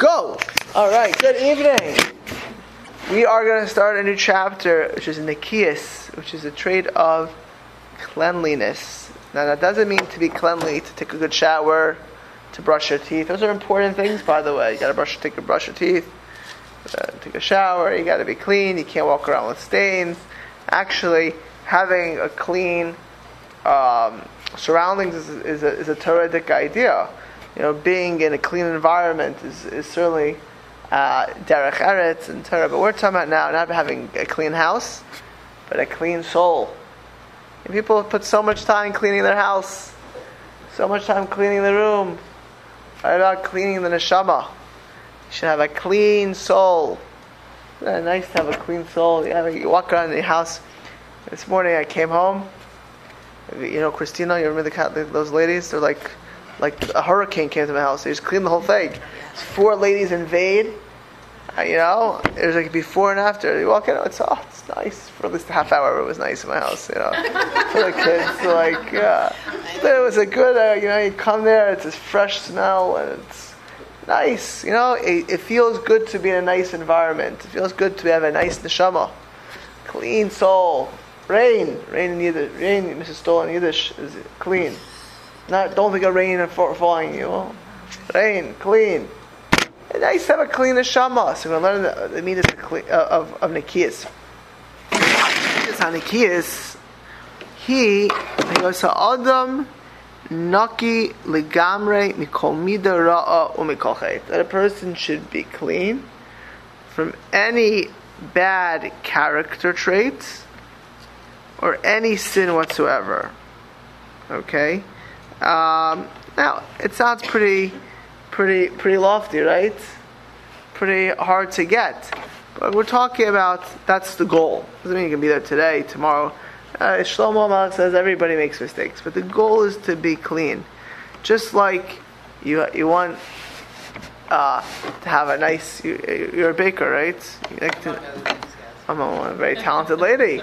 Go! Alright, good evening. We are going to start a new chapter, which is Nikias, which is a trait of cleanliness. Now, that doesn't mean to be cleanly, to take a good shower, to brush your teeth. Those are important things, by the way. You got to brush, take a brush your teeth, uh, take a shower. You got to be clean. You can't walk around with stains. Actually, having a clean um, surroundings is, is, a, is a idea. You know, being in a clean environment is, is certainly uh, derech eretz and Torah. But we're talking about now not having a clean house, but a clean soul. And people put so much time cleaning their house, so much time cleaning the room. What about cleaning the neshama? You should have a clean soul. It's nice to have a clean soul. You, have, you walk around the house. This morning I came home. You know, Christina, you remember the, those ladies? They're like, like a hurricane came to my house. They just cleaned the whole thing. Four ladies invade. Uh, you know, it was like before and after. You walk in, it's oh, it's nice for at least a half hour. It was nice in my house, you know, for the kids. Like, but it was a good. Uh, you know, you come there, it's this fresh smell, and it's nice. You know, it, it, feels good to be in a nice environment. It feels good to have a nice neshama, clean soul. Rain, rain in Yiddish, rain, Mrs. Stoll in Yiddish is clean. Not, don't think of rain and falling you. Rain, clean. It's nice to have a clean neshama. So we're going to learn the, the meaning of, uh, of, of Nikias. Nikias, he, he goes to Adam, Naki ligamre mikol mida ra'a umikol That a person should be clean from any bad character traits or any sin whatsoever. Okay? Um, now, it sounds pretty, pretty, pretty lofty, right? Pretty hard to get. But we're talking about that's the goal. Doesn't mean you can be there today, tomorrow. Uh, Shlomo Malach says everybody makes mistakes, but the goal is to be clean. Just like you, you want uh, to have a nice. You, are a baker, right? You like to, I'm a very talented lady.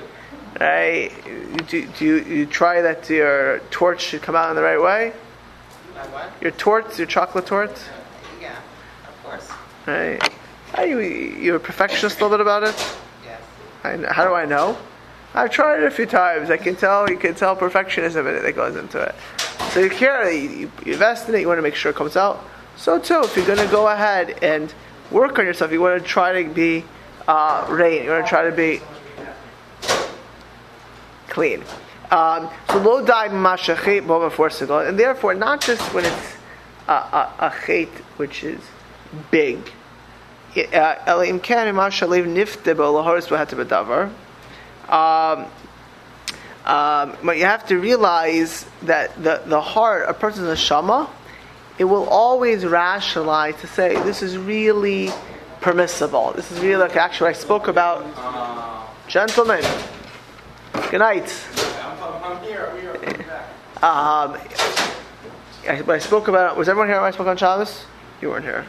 Right? Do, do you, you try that your torch should come out in the right way? My what? Your torch, your chocolate torch? Yeah, of course. Right. Are you, you're a perfectionist a little bit about it? Yes. I, how do I know? I've tried it a few times. I can tell, you can tell perfectionism that goes into it. So you care, you, you invest in it, you want to make sure it comes out. So too, if you're going to go ahead and work on yourself, you want to try to be uh, rain, you want to try to be clean. Um, so low die mashachet before and therefore not just when it's a, a, a chet which is big. Uh, um, um, but you have to realize that the, the heart, a person's neshama, it will always rationalize to say this is really permissible. This is really like actually I spoke about. Gentlemen, Good night. I'm here. Um, I, I spoke about. Was everyone here when I spoke on Shabbos? You weren't here.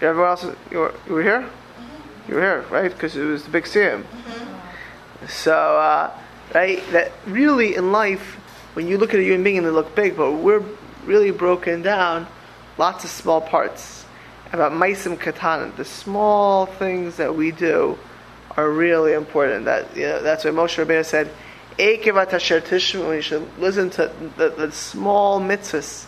Everyone else, you were, you were here. Mm-hmm. You were here, right? Because it was the big Siyum. Mm-hmm. So, uh, right, that really in life, when you look at a human being and they look big, but we're really broken down, lots of small parts. About maisim katanan, the small things that we do are really important. That you know, that's why Moshe Rabbeinu said, "Ekevat asher tishmu." You should listen to the, the small mitzvahs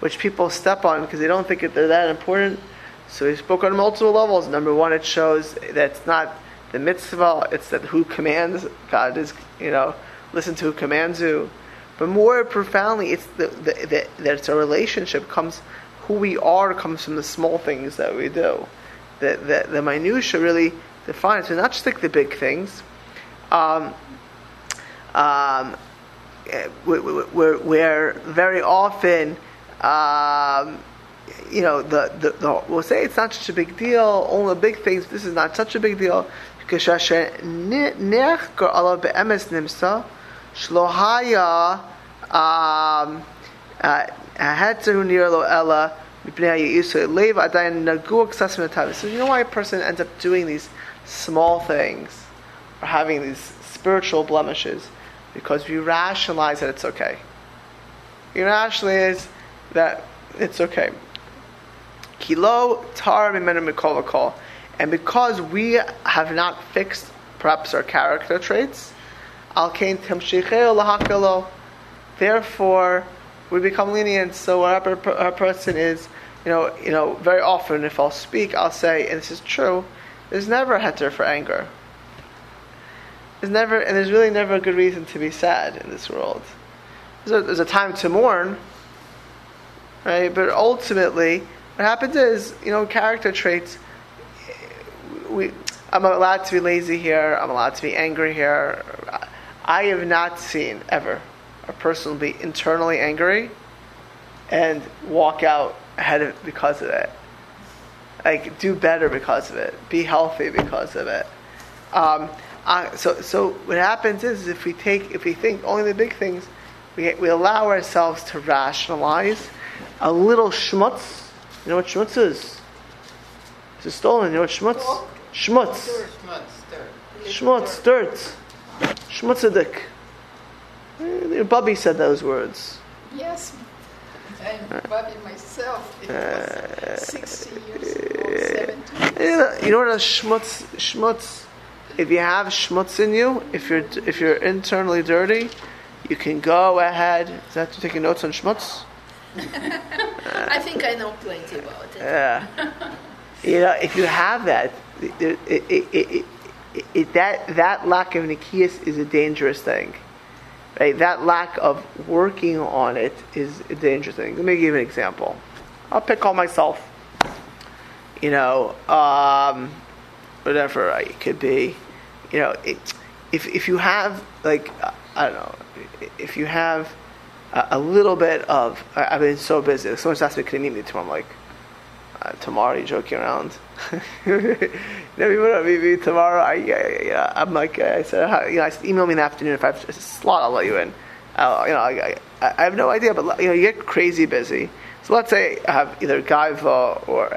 which people step on because they don't think that they're that important. So he spoke on multiple levels. Number one, it shows that it's not the mitzvah; it's that who commands. God is, you know, listen to who commands you. But more profoundly, it's the, the, the that it's a relationship comes. Who we are comes from the small things that we do. The the, the minutia really define So not just like the big things. Um, um, where very often, um, you know, the, the, the, we'll say it's not such a big deal, only the big things, this is not such a big deal, um, uh, so you know why a person ends up doing these small things or having these spiritual blemishes because we rationalize that it's okay. We rationalize that it's okay. Kilo tar v'kol. And because we have not fixed perhaps our character traits, al kain. Therefore, we become lenient. So whatever a person is, you know, you know, very often if I'll speak, I'll say, and this is true, there's never a heter for anger. There's never, and there's really never a good reason to be sad in this world. There's a, there's a time to mourn, right? But ultimately, what happens is, you know, character traits. We, I'm allowed to be lazy here. I'm allowed to be angry here. I have not seen ever a person be internally angry and walk out ahead of because of it. Like do better because of it. Be healthy because of it. Um, uh, so, so what happens is if we take, if we think only the big things, we, we allow ourselves to rationalize a little schmutz. You know what schmutz is? It's a stolen. You know what schmutz? Schmutz. Dirt, schmutz, dirt. Schmutz, dirt. Schmutzadik. Your Bubby said those words. Yes, I'm Bobby myself. It was uh, 60 years ago, 70. You know, you know what a schmutz, schmutz, if you have schmutz in you, if you're, if you're internally dirty, you can go ahead. Is that you taking notes on schmutz? I think I know plenty about it. Yeah. you know, if you have that, it, it, it, it, that, that lack of nikias is a dangerous thing. Right? That lack of working on it is dangerous thing. Let me give you an example. I'll pick on myself. You know, um, whatever it could be. You know, it, if if you have like I don't know, if you have a, a little bit of I've been so busy. Someone's asked me, "Can you meet me tomorrow?" I'm like, uh, "Tomorrow? you're joking around?" me tomorrow? I, yeah, I'm like, I said, how, you know, I said, email me in the afternoon. If I have a slot, I'll let you in. Uh, you know, I, I, I, have no idea, but you know, you get crazy busy. So let's say I have either gaiva or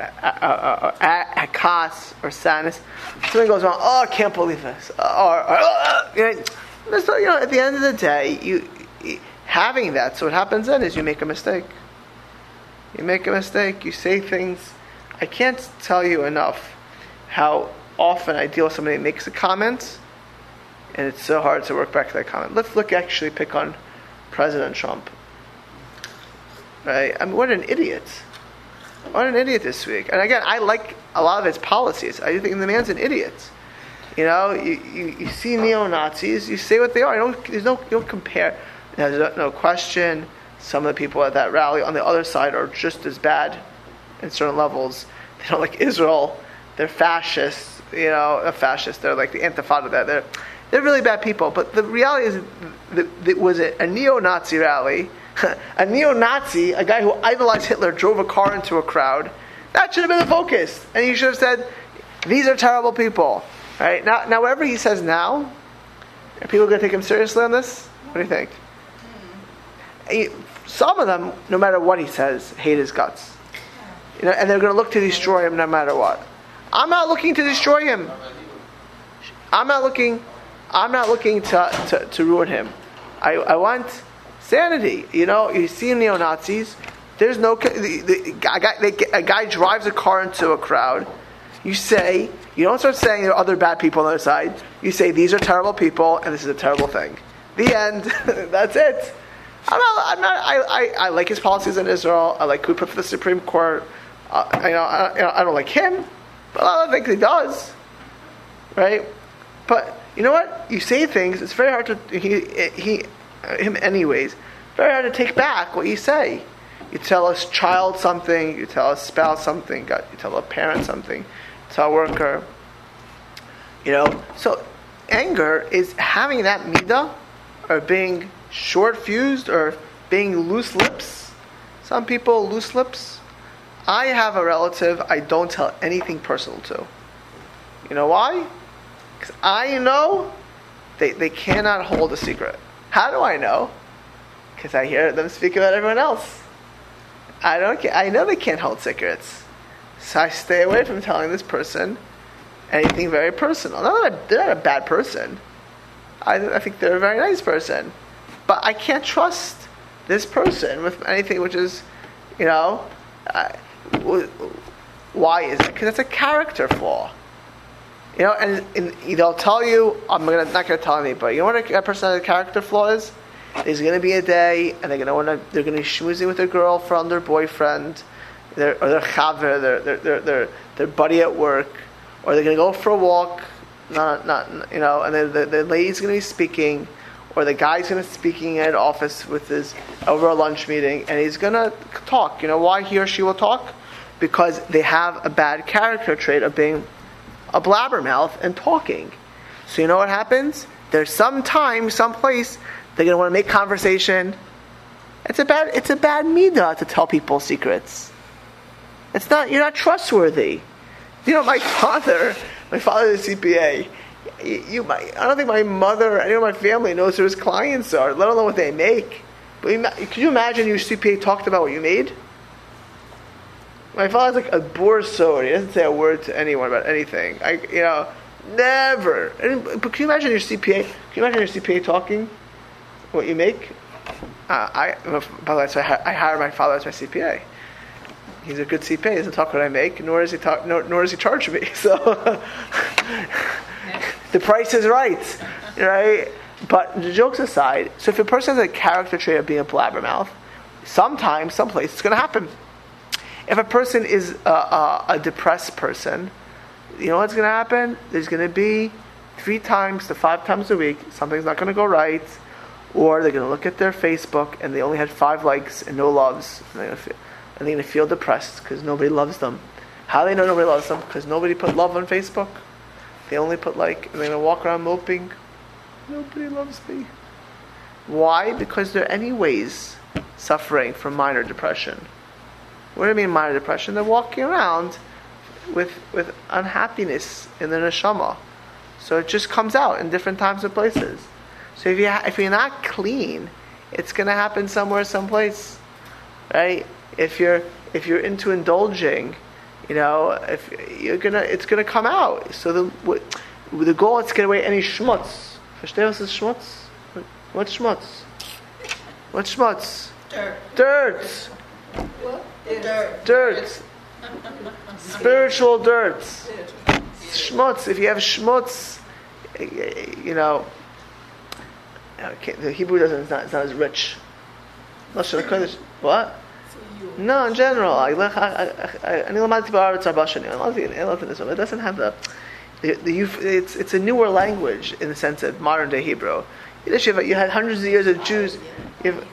akas or sadness. Something goes wrong. Oh, I can't believe this. Or, or uh, you, know, so, you know, at the end of the day, you having that. So what happens then is you make a mistake. You make a mistake. You say things. I can't tell you enough how often I deal with somebody who makes a comment, and it's so hard to work back to that comment. Let's look actually pick on President Trump. Right? I mean, what an idiot. What an idiot this week. And again, I like a lot of his policies. I think the man's an idiot. You know, you, you, you see neo Nazis, you say what they are. You don't, there's no, you don't compare. There's no question. Some of the people at that rally on the other side are just as bad in certain levels. They don't like Israel. They're fascists. You know, a fascist. They're like the Intifada. They're, they're they're really bad people. But the reality is, that, that was it a neo-Nazi rally? a neo-Nazi, a guy who idolized Hitler, drove a car into a crowd. That should have been the focus, and he should have said, "These are terrible people." Right now, now whatever he says now, are people going to take him seriously on this? What do you think? Some of them, no matter what he says, hate his guts. You know, and they're going to look to destroy him no matter what. I'm not looking to destroy him. I'm not looking. I'm not looking to, to, to ruin him. I, I want sanity. You know, you see neo Nazis. There's no the, the, a, guy, they, a guy drives a car into a crowd. You say you don't start saying there are other bad people on the other side. You say these are terrible people and this is a terrible thing. The end. That's it. I'm not. I'm not I, I, I like his policies in Israel. I like who put for the Supreme Court. Uh, you, know, I, you know, I don't like him, but I don't think he does. Right? But you know what? You say things. It's very hard to he he him anyways. Very hard to take back what you say. You tell a child something. You tell a spouse something. You tell a parent something. You Tell a worker. You know. So anger is having that midah, or being short fused, or being loose lips. Some people loose lips. I have a relative I don't tell anything personal to. You know why? Because I know they, they cannot hold a secret. How do I know? Because I hear them speak about everyone else. I don't. I know they can't hold secrets, so I stay away from telling this person anything very personal. Not that they're not a bad person. I, I think they're a very nice person, but I can't trust this person with anything which is, you know, Why is it? Because it's a character flaw. You know, and, and they'll tell you, I'm gonna, not going to tell anybody. You know what a, a person has a character flaw is? There's going to be a day, and they're going to want to, they're going to be schmoozing with their girlfriend or boyfriend, their, or their chaver, their, their, their, their, their buddy at work, or they're going to go for a walk, not, not, you know, and then the, the lady's going to be speaking, or the guy's going to speaking at office with his over a lunch meeting, and he's going to talk. You know why he or she will talk? Because they have a bad character trait of being a blabbermouth and talking. So you know what happens? There's some time, some place they're going to want to make conversation. It's a bad, it's a bad midah to tell people secrets. It's not, you're not trustworthy. You know, my father, my father is a CPA. You, my, I don't think my mother or anyone in my family knows who his clients are, let alone what they make. But you, you imagine your CPA talked about what you made? My father's like a bore sword. He doesn't say a word to anyone about anything. I, you know, never. But can you imagine your CPA? Can you imagine your CPA talking what you make? Uh, I, by the way, so I, I hire my father as my CPA. He's a good CPA. He doesn't talk what I make, nor does he talk, nor, nor does he charge me. So the price is right, right? But jokes aside, so if a person has a character trait of being a blabbermouth, sometimes, someplace, it's going to happen. If a person is a, a, a depressed person, you know what's going to happen? There's going to be three times to five times a week, something's not going to go right, or they're going to look at their Facebook and they only had five likes and no loves, and they're going to feel, depressed because nobody loves them. How do they know nobody loves them? Because nobody put love on Facebook. They only put like, they're to walk around moping. Nobody loves me. Why? Because they're anyways suffering from minor depression. What do I mean minor depression? They're walking around with with unhappiness in their neshama. So it just comes out in different times and places. So if you if you're not clean, it's to happen somewhere, someplace, right? If you're if you're into indulging, you know, if you're gonna, it's gonna come out. So the what, the goal is to get away any schmutz. Verstehen was ist schmutz? What schmutz? What schmutz? Dirt. Dirt. What? Dirt. Dirt. Spiritual dirt. Schmutz. If you have schmutz, you know, okay, the Hebrew doesn't, it's not, it's not as rich. What? No, in general, I, I, I, it doesn't have the, the, the it's, it's a newer language in the sense of modern day Hebrew. Yiddish, you, you had hundreds of years of Jews. You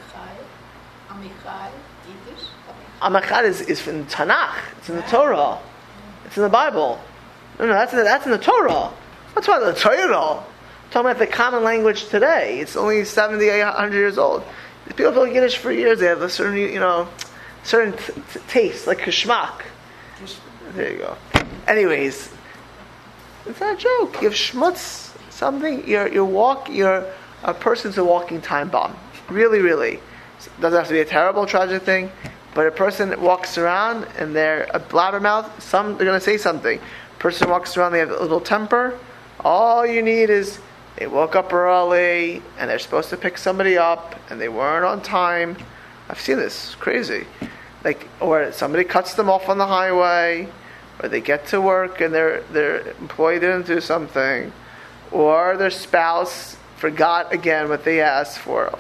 is, is in Tanakh. It's in the Torah. It's in the Bible. No, no, that's in the, that's in the Torah. That's why the Torah. Talking about the common language today. It's only 70, 100 years old. People feel Yiddish for years. They have a certain, you know, certain t- t- taste, like kishmak. There you go. Anyways, it's not a joke. You have schmutz, something. You're, you're walk. You're a person's a walking time bomb. Really, really. It doesn't have to be a terrible, tragic thing. But a person walks around and they're a blabbermouth. Some they're going to say something. Person walks around, they have a little temper. All you need is they woke up early and they're supposed to pick somebody up and they weren't on time. I've seen this. It's crazy. Like, or somebody cuts them off on the highway, or they get to work and their their employee didn't do something, or their spouse forgot again what they asked for.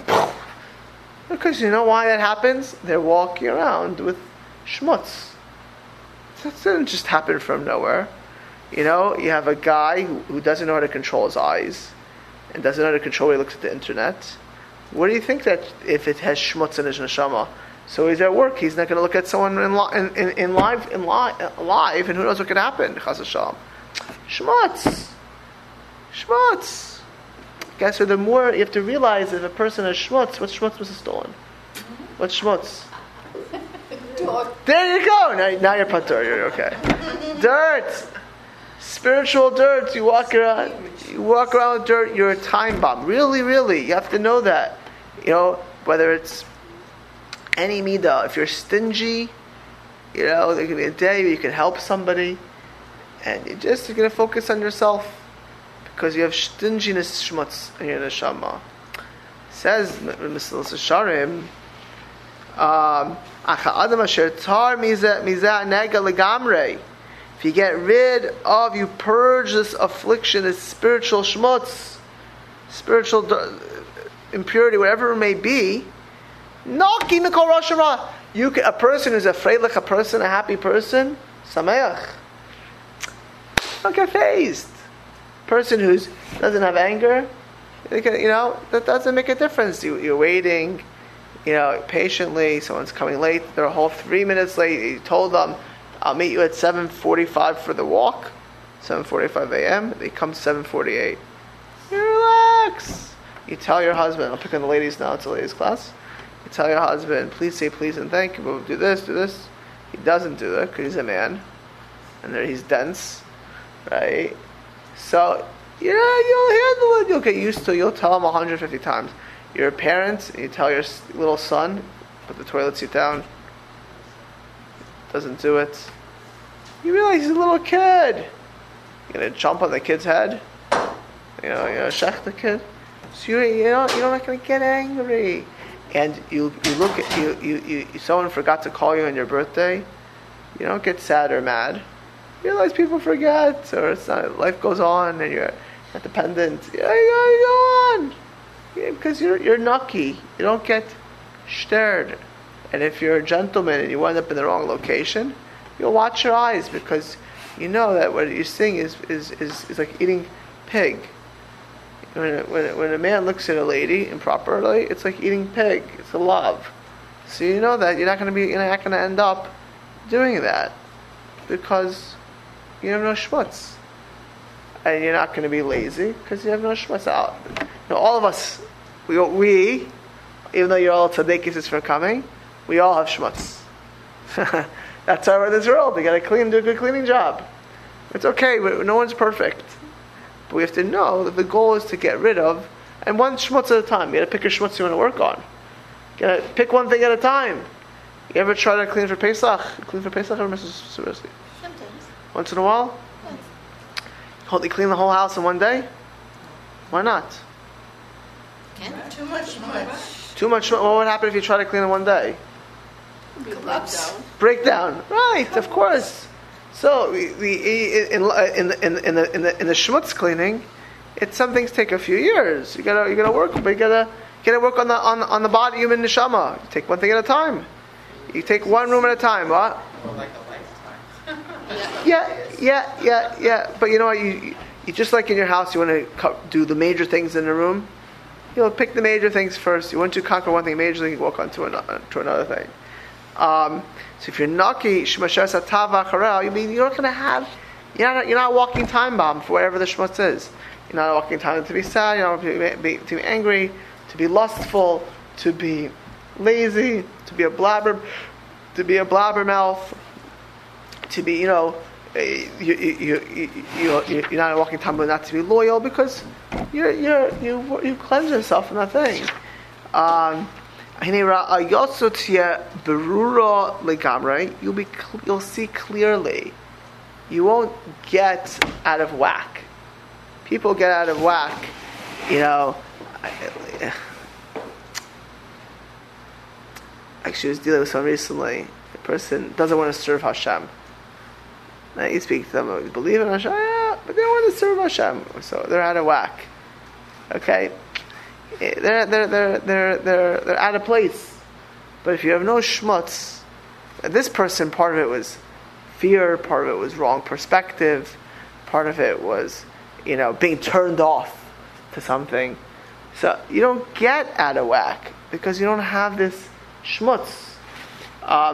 Because you know why that happens? They're walking around with schmutz. That didn't just happen from nowhere. You know, you have a guy who, who doesn't know how to control his eyes and doesn't know how to control when he looks at the internet. What do you think that if it has schmutz in his neshama? So he's at work. He's not going to look at someone in, li- in, in, live, in li- live, and who knows what could happen? Chas Hashem. Schmutz. Schmutz. Guys, so the more you have to realize if a person has schmutz, what schmutz was stolen? What schmutz? There you go. Now, now you're patur. You're okay. dirt. Spiritual dirt. You walk around. You walk around with dirt. You're a time bomb. Really, really. You have to know that. You know whether it's any midah. If you're stingy, you know there could be a day where you can help somebody, and you just going to focus on yourself because you have stinginess shmutz in your neshama. Says Mesillas Yesharim, um, if you get rid of, you purge this affliction, this spiritual schmutz, spiritual impurity, whatever it may be, Naki mikol rosh. You a person who's afraid like a person, a happy person, sameach. Don't get phased. Person who doesn't have anger, you know, that doesn't make a difference. You, you're waiting, you know, patiently. Someone's coming late. They're a whole three minutes late. You told them, "I'll meet you at 7:45 for the walk." 7:45 a.m. They come 7:48. You relax. You tell your husband. I'll pick on the ladies now. It's a ladies' class. You tell your husband, please say please and thank you. Do this, do this. He doesn't do it because he's a man, and he's dense, right? So yeah, you'll handle it. You'll get used to. it. You'll tell him 150 times. You're a parent, and you tell your little son, put the toilet seat down. Doesn't do it. You realize he's a little kid. You're gonna jump on the kid's head. You know, you know, shech the kid. So you, you know, you're not gonna get angry. And you, you look at you, you, you, someone forgot to call you on your birthday. You don't get sad or mad. You realize people forget, or it's not. Life goes on, and you're not dependent. Yeah, yeah, go on. Because you're you're nucky. You don't get stirred. And if you're a gentleman and you wind up in the wrong location, you'll watch your eyes because you know that what you're seeing is is, is, is like eating pig. When a, when, when a man looks at a lady improperly, it's like eating pig. It's a love. So you know that you're not going to be you're not going to end up doing that because you have no schmutz. And you're not going to be lazy because you have no schmutz out. You know, all of us, we, we even though you're all tzaddikists for coming, we all have schmutz. That's how we're in this world. We got to clean, do a good cleaning job. It's okay. No one's perfect. But we have to know that the goal is to get rid of, and one schmutz at a time. You got to pick your schmutz you want to work on. You got to pick one thing at a time. You ever try to clean for Pesach? Clean for Pesach or Mrs. Seriously? Sometimes. Once in a while? Yes. Hold- You clean the whole house in one day? Why not? Can't. Too much noise. Too much. What would happen if you try to clean in one day? Collapse. Breakdown. Right, of course. So we, we in, in, in, the- in, the- in the in the schmutz cleaning, it some things take a few years. You gotta you gotta work, but you gotta you gotta work on the on on the body human neshama. You take one thing at a time. You take one room at a time. What? Like a lifetime. Yeah, yeah, yeah, yeah. But you know what? You, you, you just like in your house, you want to do the major things in the room. You know, pick the major things first. You want to conquer one thing majorly, you walk on to another, to another thing. Um, so if you're naki shmasher satava charel, you mean you're not going to have. You're not, you're not a walking time bomb for whatever the shmutz is. You're not a walking time to be sad. You're not to be, to be angry, to be lustful, to be lazy, to be a blabber, to be a blabbermouth, to be, you know, eh, you, you, you, you, you, you're not a walking time, but not to be loyal because you're, you're, you, you cleanse yourself from that thing. Um, You'll be, you'll see clearly. You won't get out of whack. People get out of whack, you know. Actually, I was dealing with someone recently. A person doesn't want to serve Hashem. Now you speak to them, "Oh, you believe in Hashem, yeah, but they don't want to serve Hashem, so they're out of whack. Okay, they're they're they're they're they're, they're out of place. But if you have no schmutz, this person, part of it was fear, part of it was wrong perspective, part of it was, you know, being turned off to something. So you don't get out of whack because you don't have this schmutz. Uh,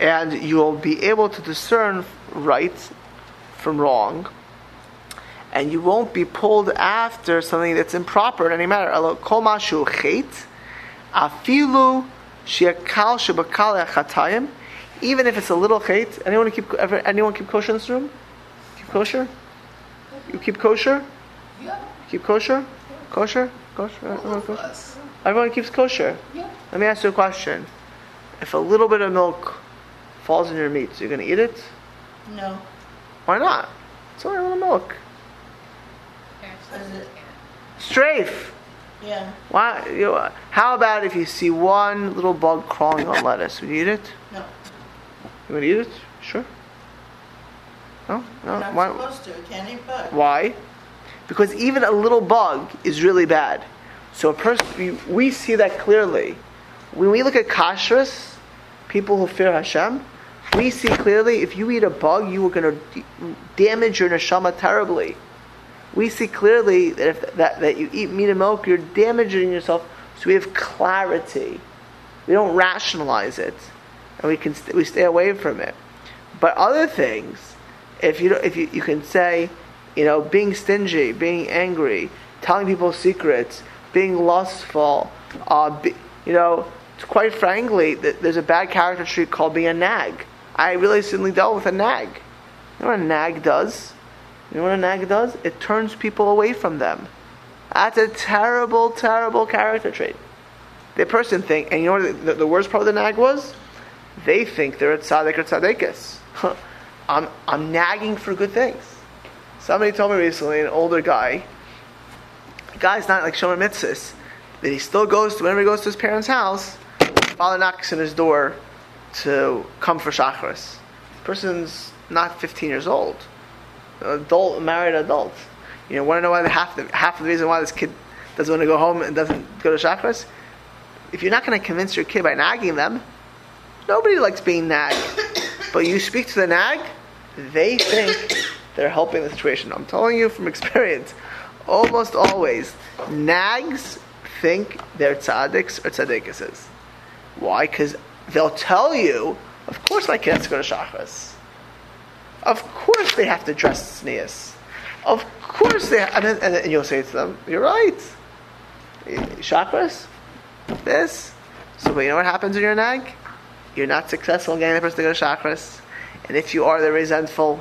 and you'll be able to discern right from wrong, and you won't be pulled after something that's improper in any matter. Elo kol mashu chet, afilu even if it's a little chet. Anyone keep ever, anyone keep kosher in this room? Keep kosher? You keep kosher? Yeah. Keep kosher? Kosher? Kosher? Everyone kosher? Everyone keeps kosher. Yeah. Let me ask you a question. If a little bit of milk falls in your meat, so you're going to eat it? No. Why not? It's only a little milk. Strafe. Yeah. Why? You know, how about if you see one little bug crawling on lettuce? Would you eat it? No. You want to eat it? Sure. No, no. Not Why? supposed to, can you? But Why? Because even a little bug is really bad. So a person, we, we see that clearly. When we look at kashrus, people who fear Hashem, we see clearly if you eat a bug, you are going to damage your neshama terribly. We see clearly that if that, that you eat meat and milk, you're damaging yourself. So we have clarity. We don't rationalize it, and we can st- we stay away from it. But other things, if you if you, you can say, you know, being stingy, being angry, telling people secrets, being lustful, uh, be, you know, quite frankly, th- there's a bad character trait called being a nag. I really recently dealt with a nag. You know what a nag does? You know what a nag does? It turns people away from them. That's a terrible, terrible character trait. The person think, and you know what the, the worst part of the nag was? They think they're a tzaddik or tzaddikis. I'm, I'm nagging for good things. Somebody told me recently, an older guy, the guy's not like Shomer Mitzvahs, that he still goes to, whenever he goes to his parents' house, father knocks on his door to come for Shachris. person's not 15 years old. Adult, married adult. You know, want to know why the, half, the, half of the reason why this kid doesn't want to go home and doesn't go to Shachris? If you're not going to convince your kid by nagging them, nobody likes being nagged. But you speak to the nag, they think they're helping the situation. I'm telling you from experience, almost always, nags think they're tzaddiks or tzaddikises. Why? Because they'll tell you, of course my kid has to go to Shachris. Of course they have to dress tznius. Of course they, and, then, and, you'll say to them, "You're right." Shachris, this. So, but you know what happens when you're a nag? You're not successful in getting the person to go to Shachris, and if you are, they're resentful,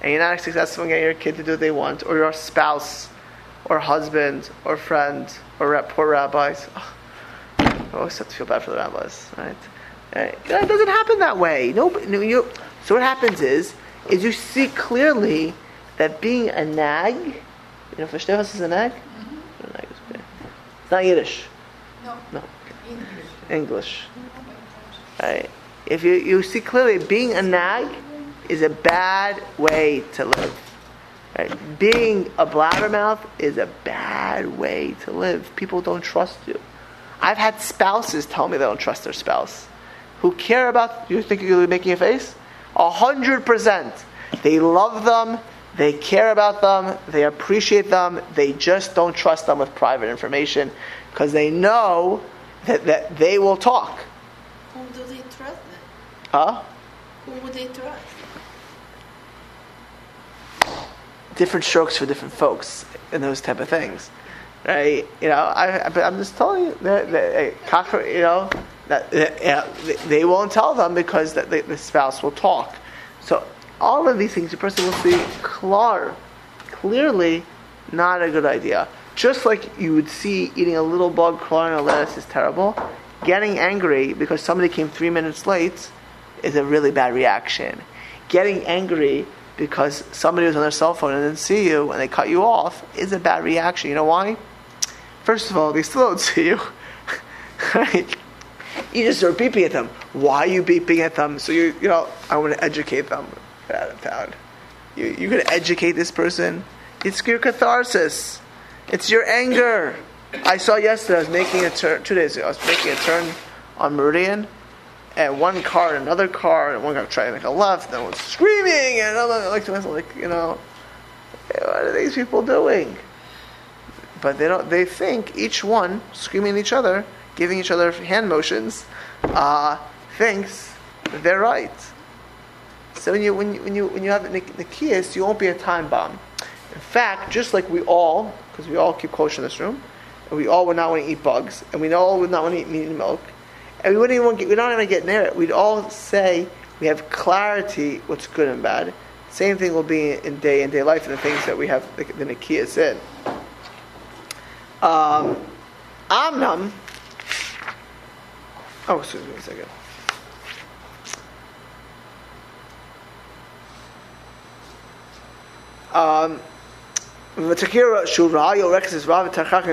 and you're not successful in getting your kid to do what they want, or your spouse, or husband, or friend, or rap, poor rabbis. Oh, I always have to feel bad for the rabbis, right? Right. It doesn't happen that way. No, no you, so what happens is, is you see clearly that being a nag, you know, was is a nag? A nag is okay. It's not Yiddish. No, No, English. English. Right. If you, you see clearly, being a nag is a bad way to live. Right. Being a blabbermouth is a bad way to live. People don't trust you. I've had spouses tell me they don't trust their spouse. Who care about you think you're making a face? A hundred percent. They love them, they care about them, they appreciate them, they just don't trust them with private information because they know that, that they will talk. who do they trust then? Huh? Who would they trust? different strokes for different folks and those type of things, right? You know, I, I, I'm just telling you, that that, you know, that that, yeah, they- uh, uh, they won't tell them because the, spouse will talk. So all of these things, the person will see clear, clearly, not a good idea. Just like you would see eating a little bug crawling on a lettuce is terrible. Getting angry because somebody came three minutes late is a really bad reaction. Getting angry because somebody was on their cell phone and didn't see you and they cut you off is a bad reaction. You know why? First of all, they still don't see you. right? You just beeping at them. Why are you beeping at them? So you, you know, I want to educate them. Get Out of town. You, you're going to educate this person. It's your catharsis. It's your anger. I saw yesterday. I was making a turn. Two days ago, I was making a turn on Meridian, and one car, and another car, and one car trying to make a left, and was screaming, and another like myself, like you know, what are these people doing? But they don't. They think each one screaming at each other, giving each other hand motions, uh, thinks they're right. So when you when you when you when you have Nikias, you won't be a time bomb. In fact, just like we all, because we all keep kosher in this room, and we all would not want to eat bugs, and we all would not want to eat meat and milk, and we wouldn't even get, we don't even get near it. We'd all say we have clarity what's good and bad. Same thing will be in day and day life and the things that we have the, the Nikias in. Um, Amnam. Oh, excuse me a second. Um, the V'takira shura yorekes is rav tarchach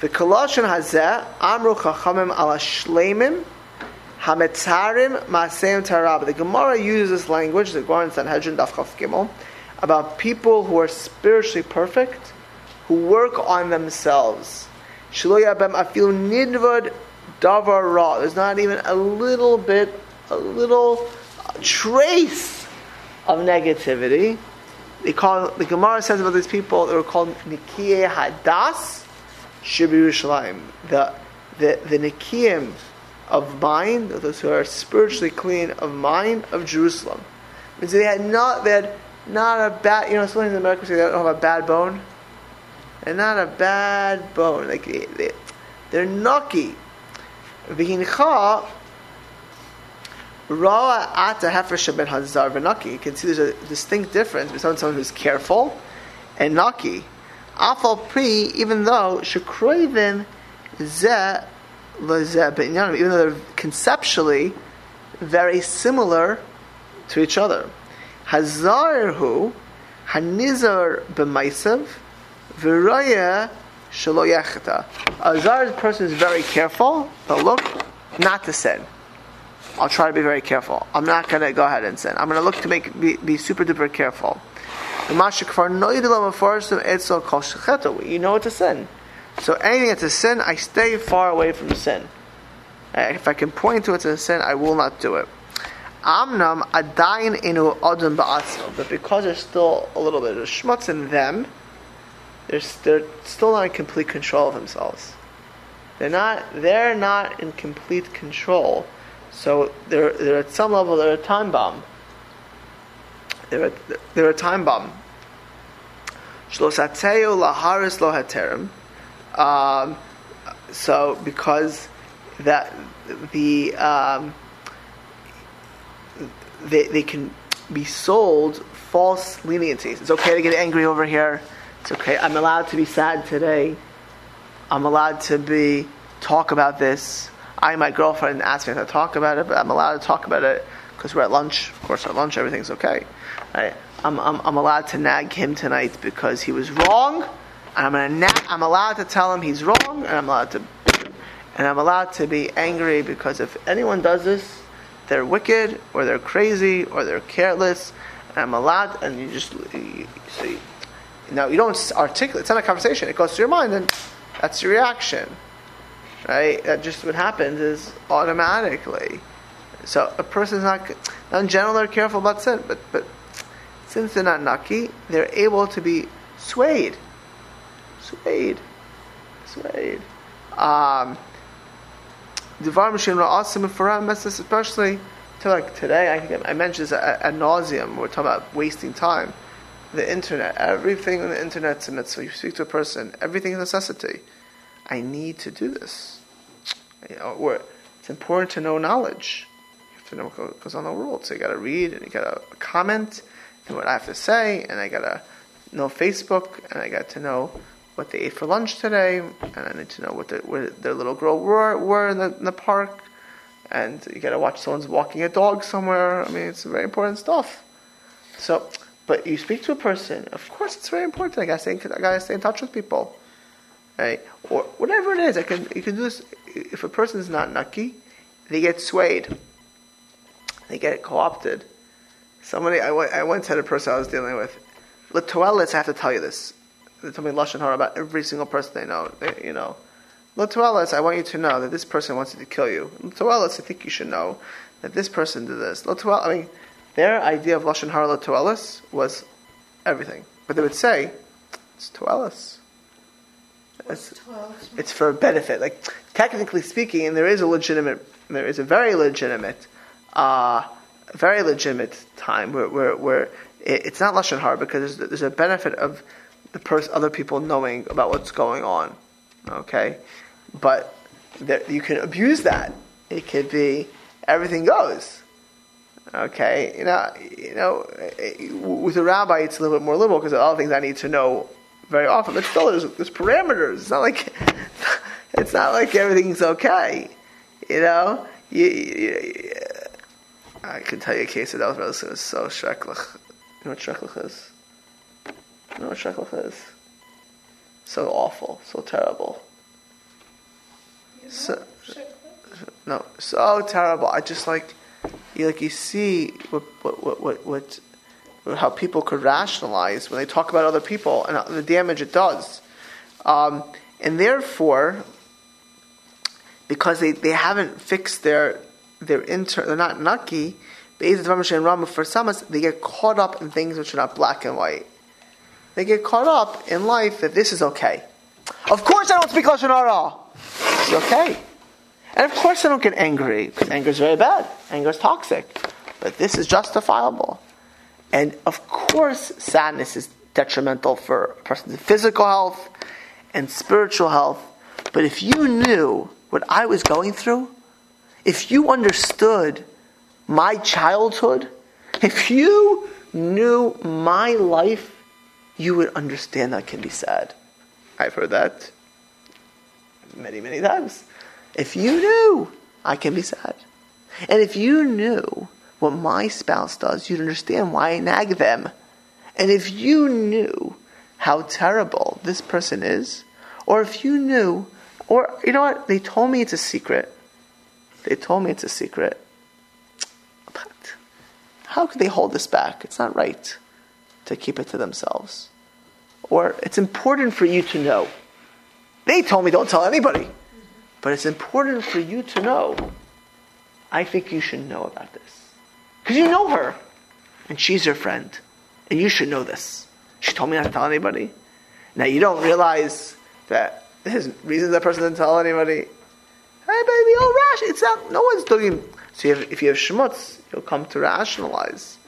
The V'koloshin hazeh amru chachamim ala shleimim hametzarim maseim tarab. The Gemara uses this language, the Gemara in Sanhedrin Daf Chaf Gimel, about people who are spiritually perfect, who work on themselves. Shlo yabem afilu nidvad Davar Ra. There's not even a little bit, a little trace of negativity. They call the Gemara says about these people they were called Nikiyeh Hadas Shibir The the the Nikiyim of mind, those who are spiritually clean of mind of Jerusalem. Means they had not they had not a bad you know sometimes in America say they don't have a bad bone. And not a bad bone. Like they, they, they're nucky. V'hincha Ra ata hefer ben hazar v'naki. You can see there's a distinct difference between someone who's careful and naki. Afal pri, even though shekroivin ze even though they're conceptually very similar to each other. Hazarhu hanizar b'maisav v'roya shelo yechta. A person is very careful, but look, not to sin. I'll try to be very careful. I'm not going to go ahead and sin. I'm going to look to make be, be super duper careful. You know it's a sin. So anything that's a sin, I stay far away from sin. If I can point to it as a sin, I will not do it. Amnam adayin inu adam ba'atzmo. But because there's still a little bit of schmutz in them, they're, they're still not in complete control of themselves. They're not, they're not in complete control. So they're, they're at some level, they're a time bomb. They're a, they're a time bomb. Laharis lo haterim. Um, so because that the um, they, they can be sold false leniencies. It's okay to get angry over here. It's okay. I'm allowed to be sad today. I'm allowed to be talk about this. I my girlfriend asked me to talk about it, but I'm allowed to talk about it because we're at lunch. Of course, at lunch everything's okay. Right? I'm, I'm, I'm allowed to nag him tonight because he was wrong and I'm gonna na- I'm allowed to tell him he's wrong, and I'm allowed to, and I'm allowed to be angry because if anyone does this, they're wicked, or they're crazy, or they're careless, and I'm allowed, and you just you, see. Now you don't articulate. It's not a conversation. It goes to your mind, and that's your reaction, right? That just what happens is automatically. So a person's not. Now in general, they're careful about sin, but but since they're not nucky, they're able to be swayed Swayed. Swayed. Um, Devar especially to like today, I think I mentioned this at nauseum. We're talking about wasting time. The internet, everything on the internet's a mitzvah. You speak to a person, everything is necessity. I need to do this. You know, it's important to know knowledge. You have to know what goes on in the world. So you got to read and you got to comment and what I have to say, and I got to know Facebook, and I got to know what they ate for lunch today, and I need to know what the, where their little girl were, were in, the, in the park, and you got to watch someone's walking a dog somewhere. I mean, it's very important stuff. So, but you speak to a person, of course, it's very important. I gotta stay, I gotta stay in touch with people, right? Or whatever it is. I can you can do this. If a person is not nucky, they get swayed. They get co-opted. Somebody, I, I once had a person I was dealing with. Latoelis, I have to tell you this they told me lashon hara about every single person they know. They, you know, Lotuelis, I want you to know that this person wants to kill you. Lotuelis, I think you should know that this person did this. Lotuelis, I mean, their idea of lashon hara Lotuelis was everything, but they would say it's Tuelis. It's, it's for benefit. Like technically speaking, and there is a legitimate, there is a very legitimate, uh, very legitimate time where where, where it, it's not lashon hara because there's, there's a benefit of the person, other people knowing about what's going on. Okay, but there, you can abuse that. It could be everything goes. Okay, you know, you know, with a rabbi, it's a little bit more liberal because of all the things I need to know very often. But still, there's, there's parameters. It's not like it's not like everything's okay. You know, you, you, I can tell you a case that was so shreklach. You know what shreklach is? You know what shechlach is? So awful, so terrible. You know, So, No, so terrible. I just like, you like you see what what what what, how people could rationalize when they talk about other people and the damage it does. Um, and therefore, because they, they haven't fixed their their inter, they're not nucky. For some they get caught up in things which are not black and white. They get caught up in life that this is okay. Of course, I don't speak lashon hara. It's okay, and of course, I don't get angry because anger is very bad. Anger is toxic, but this is justifiable. And of course, sadness is detrimental for a person's physical health and spiritual health. But if you knew what I was going through, if you understood my childhood, if you knew my life, you would understand that can be sad. I've heard that many, many times. If you knew, I can be sad. And if you knew what my spouse does, you'd understand why I nag them. And if you knew how terrible this person is, or if you knew, or you know what, they told me it's a secret. They told me it's a secret. But how could they hold this back? It's not right to keep it to themselves. Or it's important for you to know. They told me don't tell anybody. But it's important for you to know. I think you should know about this. Because you know her. And she's your friend. And you should know this. She told me not to tell anybody. Now you don't realize that there's reasons that person didn't tell anybody. Hey baby, oh rash, it's not, no one's doing. So if you have schmutz, you'll come to rationalize.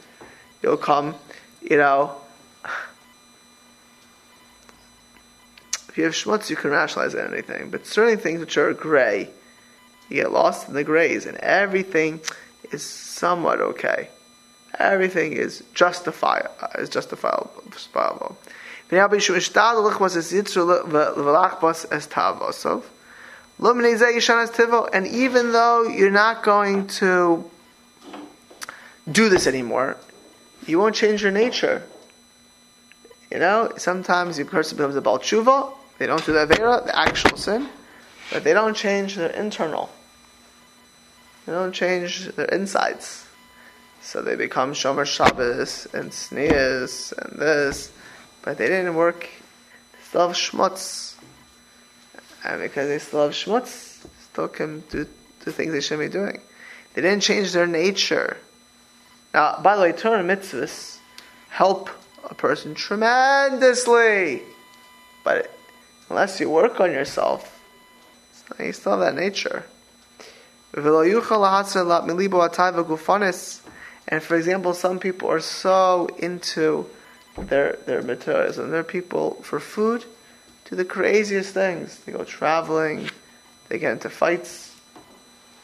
You'll come, you know, if you have schmutz, you can rationalize anything. But certain things which are gray, you get lost in the grays, and everything is somewhat okay. Everything is justifiable. Is justifiable. And even though you're not going to do this anymore, you won't change your nature. You know, sometimes your person becomes a baal teshuva, they don't do the Avera, the actual sin, but they don't change their internal. They don't change their insides. So they become Shomer Shabbos and tznius and this, but they didn't work. They still have Shmutz. And because they still have Shmutz, still can do, do things they shouldn't be doing. They didn't change their nature. Now, by the way, Torah mitzvahs help a person tremendously. But unless you work on yourself, you still have that nature. And for example, some people are so into their their materials, and there are people for food do the craziest things. They go traveling, they get into fights,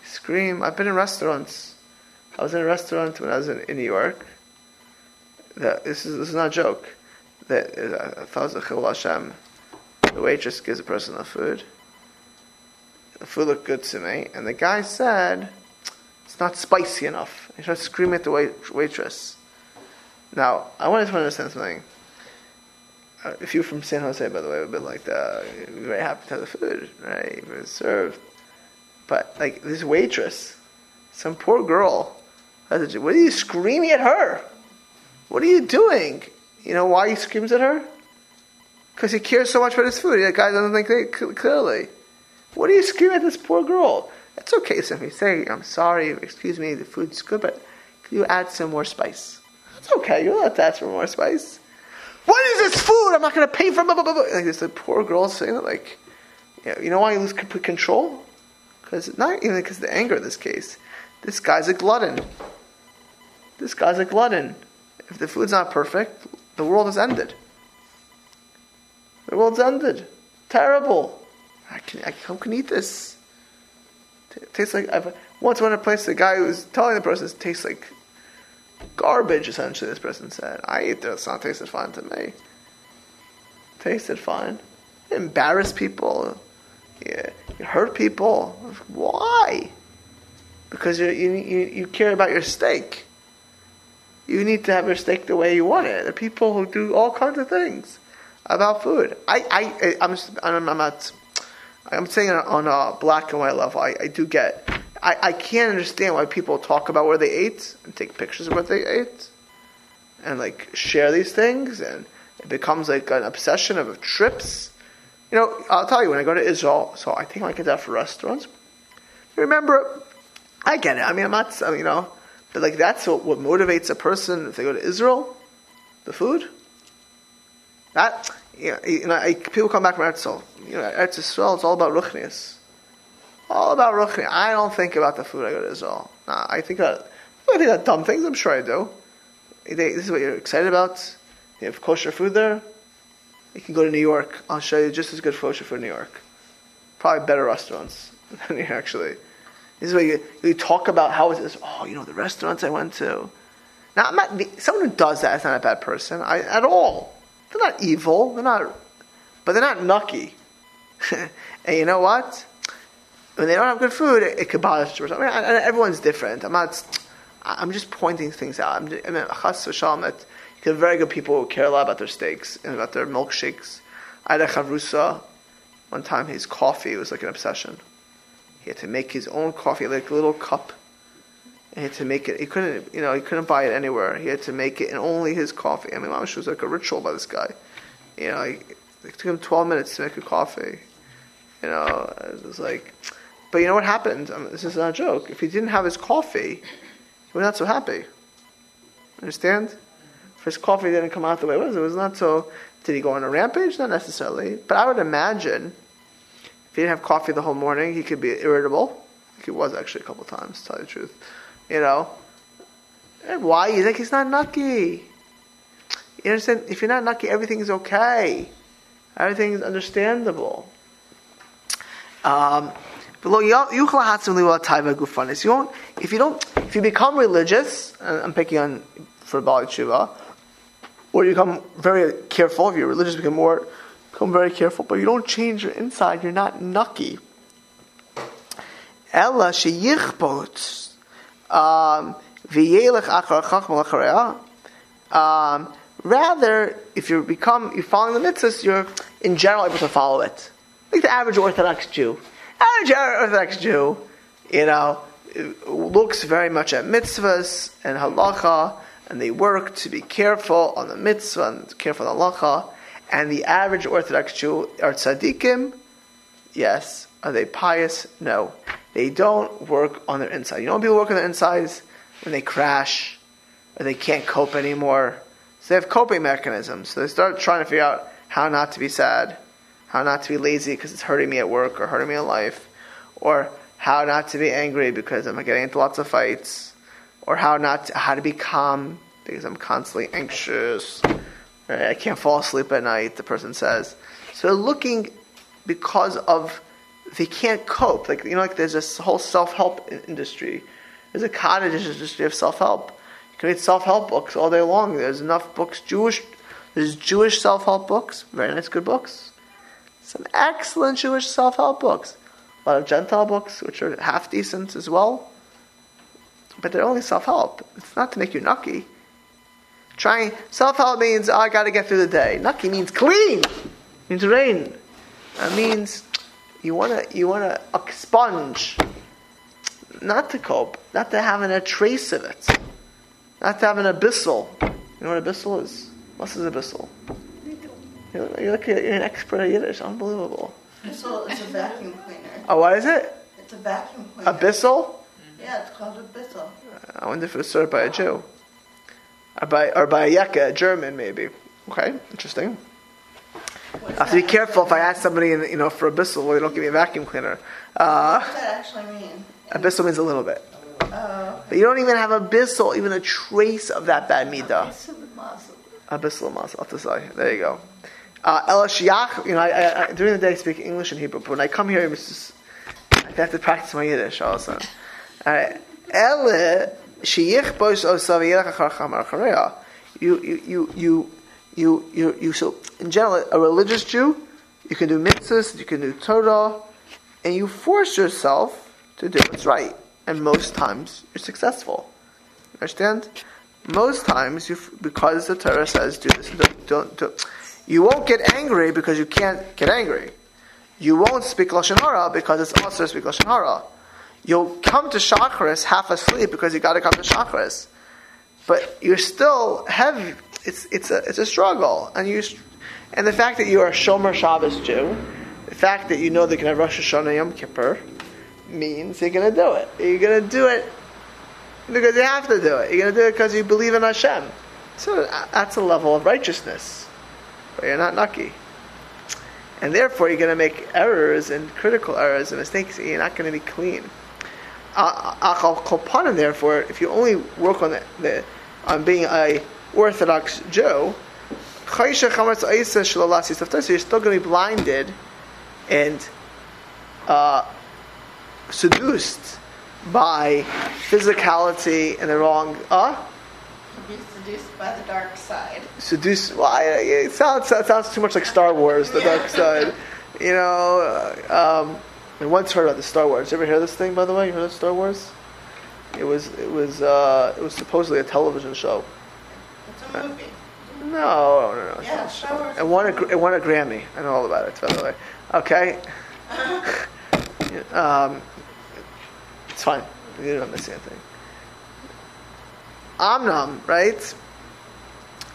scream. I've been in restaurants. I was in a restaurant when I was in, in New York. That this is this is not a joke. That I thought it was a Hashem. The waitress gives a person the food the food looked good to me. And the guy said, it's not spicy enough. He started screaming at the wait- waitress. Now, I wanted to understand something. Uh, if you're from San Jose, by the way, would be like, the, you're very happy to have the food, right? It was served. But, like, this waitress, some poor girl, what are you screaming at her? What are you doing? You know why he screams at her? Because he cares so much about his food. The guy doesn't think they, clearly. What are you screaming at this poor girl? It's okay you say, I'm sorry, excuse me, the food's good, but you add some more spice? It's okay, you're allowed to ask for more spice. What is this food? I'm not going to pay for blah, blah, blah, blah. Like this, poor girl saying that, like, you know, you know why you lose control? Because not even because of the anger in this case. This guy's a glutton. This guy's a glutton. If the food's not perfect, the world has ended. The world's ended. Terrible. I can, I, how can I eat this? Tastes like I've once went to a place. The guy who was telling the person it tastes like garbage. Essentially, this person said, "I eat this. Not tasted fine to me. Tasted fine. embarrass people. Yeah, you hurt people. Why? Because you, you you care about your steak. You need to have your steak the way you want it. There are people who do all kinds of things about food. I I I'm I'm, I'm not I'm saying on a black and white level, I, I do get. I, I can't understand why people talk about where they ate and take pictures of what they ate and like share these things and it becomes like an obsession of trips. You know, I'll tell you when I go to Israel, so I take my kids out for restaurants. Remember, I get it. I mean, I'm not, you know, but like that's what, what motivates a person if they go to Israel, the food. That you know, people come back from Eretz You know, Eretz Israel, it's all about ruchnias. All about ruchnias. I don't think about the food I go to Israel. Nah, I think about, I think about dumb things. I'm sure I do. This is what you're excited about. You have kosher food there. You can go to New York. I'll show you just as good kosher food in New York. Probably better restaurants than here, actually. This is where you, you talk about how is this. Oh, you know the restaurants I went to. Now, I'm not, someone who does that is not a bad person I, at all. They're not evil. They're not, but they're not nucky. and you know what? When they don't have good food, it, it could bother you. I mean, everyone's different. I'm not. I'm just pointing things out. I'm just, I mean, chas v'shalom, that you have very good people who care a lot about their steaks and about their milkshakes. I had a chavrusa. One time, his coffee was like an obsession. He had to make his own coffee, like a little cup. And he had to make it. He couldn't, you know, he couldn't buy it anywhere. He had to make it in only his coffee. I mean, Mamash was like a ritual by this guy. You know, it took him 12 minutes to make a coffee. You know, it was like, but you know what happened? I mean, this is not a joke. If he didn't have his coffee, he was not so happy. Understand? If his coffee didn't come out the way it was, it was not so. Did he go on a rampage? Not necessarily. But I would imagine if he didn't have coffee the whole morning, he could be irritable. He was actually a couple times, to tell you the truth. You know? And why? He's like, he's not nucky. You understand? If you're not nucky, everything is okay. Everything is understandable. Um, you won't, if you don't, if you become religious, I'm picking on for Bali or you become very careful, if you're religious, become more Become very careful, but you don't change your inside, you're not nucky. Ella sheyichbot um, um, rather, if you become you're following the mitzvahs, you're in general able to follow it. Like the average Orthodox Jew. Average Orthodox Jew, you know, looks very much at mitzvahs and halacha, and they work to be careful on the mitzvah and careful on the halacha and the average Orthodox Jew are tzaddikim? Yes. Are they pious? No. They don't work on their inside. You know when people work on their insides? When they crash, or they can't cope anymore. So they have coping mechanisms. So they start trying to figure out how not to be sad, how not to be lazy because it's hurting me at work or hurting me in life, or how not to be angry because I'm getting into lots of fights, or how not to, how to be calm because I'm constantly anxious Right? I can't fall asleep at night, the person says. So looking because of they can't cope. Like you know, like there's this whole self-help industry. There's a cottage industry of self-help. You can read self-help books all day long. There's enough books. Jewish, there's Jewish self-help books. Very nice, good books. Some excellent Jewish self-help books. A lot of Gentile books, which are half decent as well. But they're only self-help. It's not to make you nucky. Trying self help means oh, I got to get through the day. Nucky means clean, means rain. That means you want to you want to expunge, not to cope, not to having a trace of it, not to have an abyssal. You know what abyssal is? What is abyssal? You're, you're, like you're an expert at Yiddish. Unbelievable. Abyssal is a vacuum cleaner. Oh, what is it? It's a vacuum cleaner. Abyssal? Yeah, it's called a abyssal. I wonder if it was started by a Jew or by or by a Yeka, a German maybe. Okay, interesting. I have to be careful if I ask somebody, in, you know, for abyssal, well, they don't give me a vacuum cleaner. Uh, what does that actually mean? Abyssal means a little bit. Uh, but you don't even have abyssal, even a trace of that bad midah. Abyssal mazel. say. There you go. Uh, El Shiach, you know, I, I, during the day I speak English and Hebrew, but when I come here, just, I have to practice my Yiddish also. All right. El you, you, you, you, you, you, you, so in general, a religious Jew, you can do mitzvahs, you can do Torah, and you force yourself to do what's right. And most times, you're successful. Understand? Most times, you, because the Torah says do this, don't, don't, don't, you won't get angry because you can't get angry. You won't speak lashon hara because it's also speak lashon hara. You'll come to Shacharis half asleep because you got to come to Shacharis, but you're still heavy. It's it's a it's a struggle, and you and the fact that you are a Shomer Shabbos Jew, the fact that you know they can have Rosh Hashanah Yom Kippur, means you're going to do it. You're going to do it because you have to do it. You're going to do it because you believe in Hashem. So uh, that's a level of righteousness, but you're not lucky. And therefore, you're going to make errors and critical errors and mistakes, and you're not going to be clean. Achal Kolpanim, therefore, if you only work on the, the on being a Orthodox Jew, you're still going to be blinded and uh, seduced by physicality and the wrong. Uh? Be seduced by the dark side. Seduced. Well, I, it sounds it sounds too much like Star Wars, the dark side. You know, uh, um, I once heard about the Star Wars. You ever hear this thing, by the way? You heard of Star Wars? It was it was uh, it was supposedly a television show. No, no, no. Yeah. It won a it won a Grammy. I know all about it, by the way. Okay. um, it's fine. You don't miss anything. Amnam, right?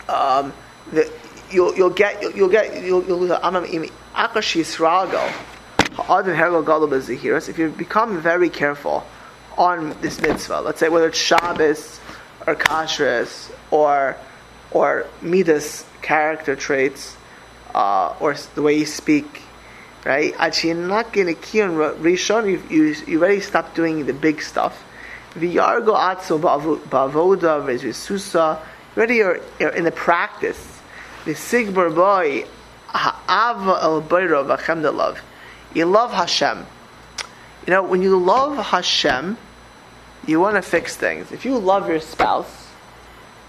Um, the, you'll you'll get you'll, you'll get you'll you'll lose Amnam imi akash Yisrael Ha'adin gadol bezihiras. If you become very careful on this mitzvah, let's say whether it's Shabbos or Kashrus or or midas character traits uh, or the way you speak, right? Actually, not key on Rishon. You, you, you already stopped doing the big stuff. V'yargo atzo ba'avoda v'zvisusa. Already you're, you're in the practice. The sigbar boy ha'ava el bayro v'chem You love Hashem. You know, when you love Hashem, you want to fix things. If you love your spouse,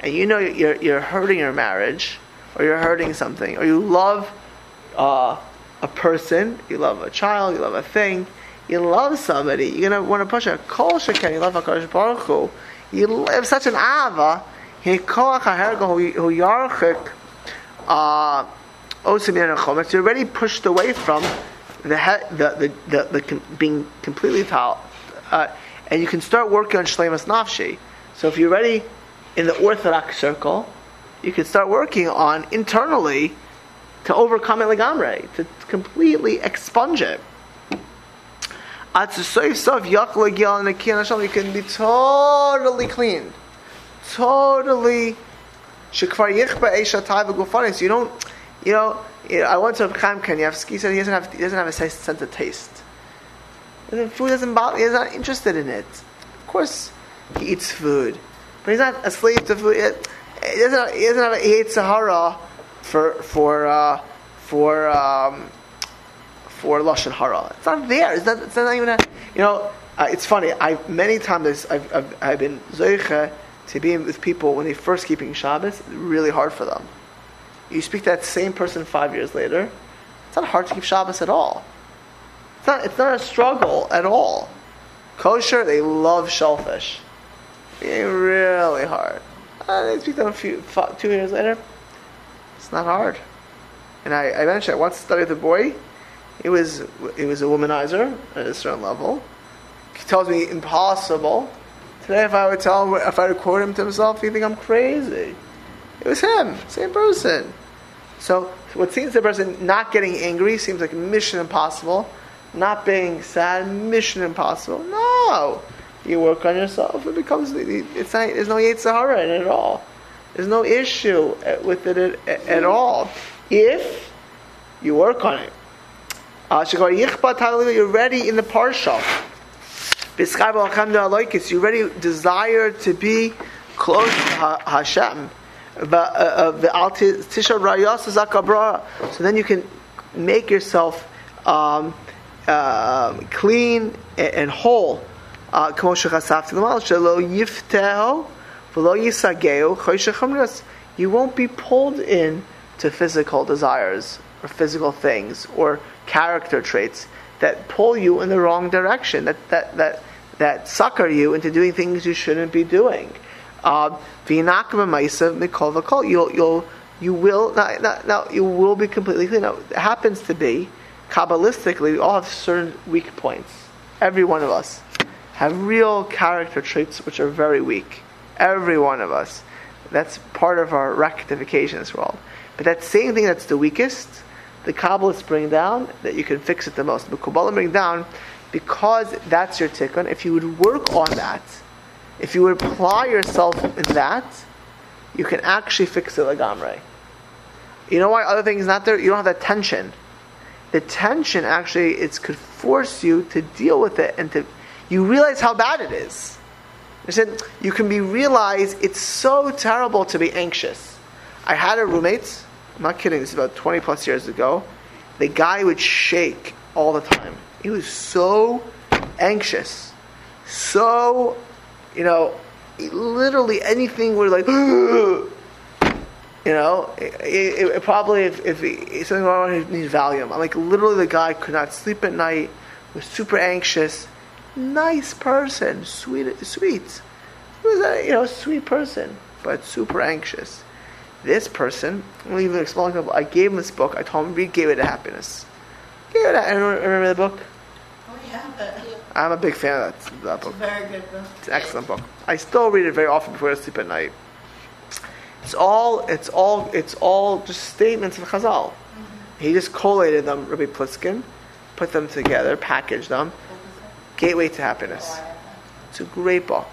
and you know you're, you're hurting your marriage, or you're hurting something, or you love uh, a person, you love a child, you love a thing, you love somebody, you're gonna want to push it. Kol sheken, you love Hakadosh Baruch Hu. You have such an ava. Uh, you're already pushed away from the the the, the, the being completely tal, uh, and you can start working on shlemas nafshi. So if you're ready in the Orthodox circle, you can start working on internally to overcome it legamre, to completely expunge it. You can be totally clean, totally. So you don't, you know. I went to Chaim Kanievsky. Said he doesn't have he doesn't have a sense of taste. And food doesn't bother. He's not interested in it. Of course, he eats food. But he's not a slave to food. He doesn't he doesn't have a, he Sahara for for uh, for um, for lashon hara. It's not there. It's not, it's not even a. You know, uh, it's funny. I many times I've, I've, I've been zoiche to be with people when they first keeping Shabbos. It's really hard for them. You speak to that same person five years later. It's not hard to keep Shabbos at all. It's not. It's not a struggle at all. Kosher, they love shellfish really hard. Uh, they speak to a few, two years later. It's not hard. And I, I mentioned I once studied the boy. He was he was a womanizer at a certain level. He tells me impossible. Today, if I would tell him, if I would quote him to himself, he'd think I'm crazy. It was him, same person. So, what seems the person not getting angry seems like mission impossible. Not being sad, mission impossible. No, you work on yourself, it becomes it's not, there's no yetzer hara in it at all. There's no issue with it at, at all if you work on it. Uh, you're ready in the parsha. You already desire to be close to Hashem. Uh, uh, so then you can make yourself um, uh, clean and whole כמו שחשפתי למעלה, שלא יפתהו ולא יסגהו חושך חמרס. You won't be pulled in to physical desires or physical things or character traits that pull you in the wrong direction, that, that, that, that sucker you into doing things you shouldn't be doing. Uh, you'll, you'll, you will, now, now, now, you will be completely clean. Now, it happens to be, Kabbalistically, we all have certain weak points. Every one of us have real character traits which are very weak. Every one of us. That's part of our rectification in this world. But that same thing that's the weakest, the Kabbalists bring down that you can fix it the most. The Kabbalah bring down because that's your tikkun. If you would work on that, if you would apply yourself in that, you can actually fix it lagamre. You know why other things not there? You don't have that tension. The tension actually it could force you to deal with it and to you realize how bad it is. you can be realize it's so terrible to be anxious. I had a roommate, I'm not kidding, this is about 20 plus years ago. The guy would shake all the time. He was so anxious. So, you know, literally anything were like, you know, it, it, it probably if, if he, something wrong, he needs Valium. I'm like, literally, the guy could not sleep at night, was super anxious, nice person, sweet, sweet. He was a you know sweet person, but super anxious. This person, I'll even explain. I gave him this book. I told him read Gateway to Happiness. Gave it. I remember the book. Oh yeah, but I'm a big fan of that, that book. it's a very good book. It's an excellent book. I still read it very often before I sleep at night. It's all, it's all, it's all just statements of Chazal. Mm-hmm. He just collated them, Rabbi Pliskin, put them together, packaged them. Gateway to Happiness. It's a great book.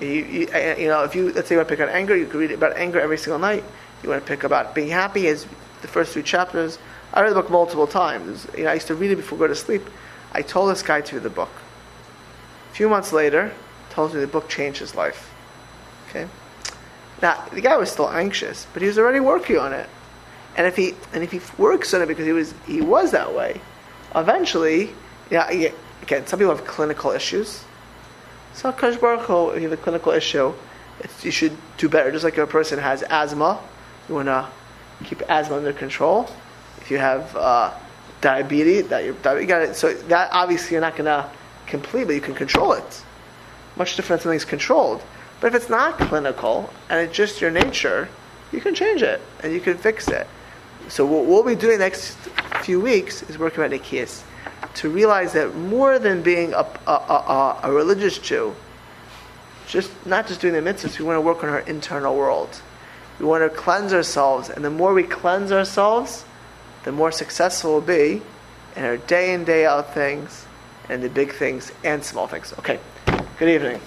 You, you, uh, uh, you, know, if you let's say you want to pick on anger, you can read about anger every single night. You want to pick about being happy as the first three chapters. I read the book multiple times. You know, I used to read it before I go to sleep. I told this guy to read the book. A few months later, tells me the book changed his life. Okay? Now, the guy was still anxious, but he was already working on it. And if he and if he works on it because he was he was that way, eventually, yeah, again, some people have clinical issues. So Baruch Hu, if you have a clinical issue, you should do better. Just like if a person has asthma, you want to keep asthma under control. If you have uh, diabetes, that you're, you got it. So that obviously you're not going to completely, you can control it. Much different something's controlled. But if it's not clinical and it's just your nature, you can change it and you can fix it. So what we'll be doing next few weeks is working on Nikias to realize that more than being a, a, a, a, religious Jew, just not just doing the mitzvahs, we want to work on our internal world. We want to cleanse ourselves, and the more we cleanse ourselves, the more successful we'll be in our day in, day out things, and the big things and small things. Okay, good evening.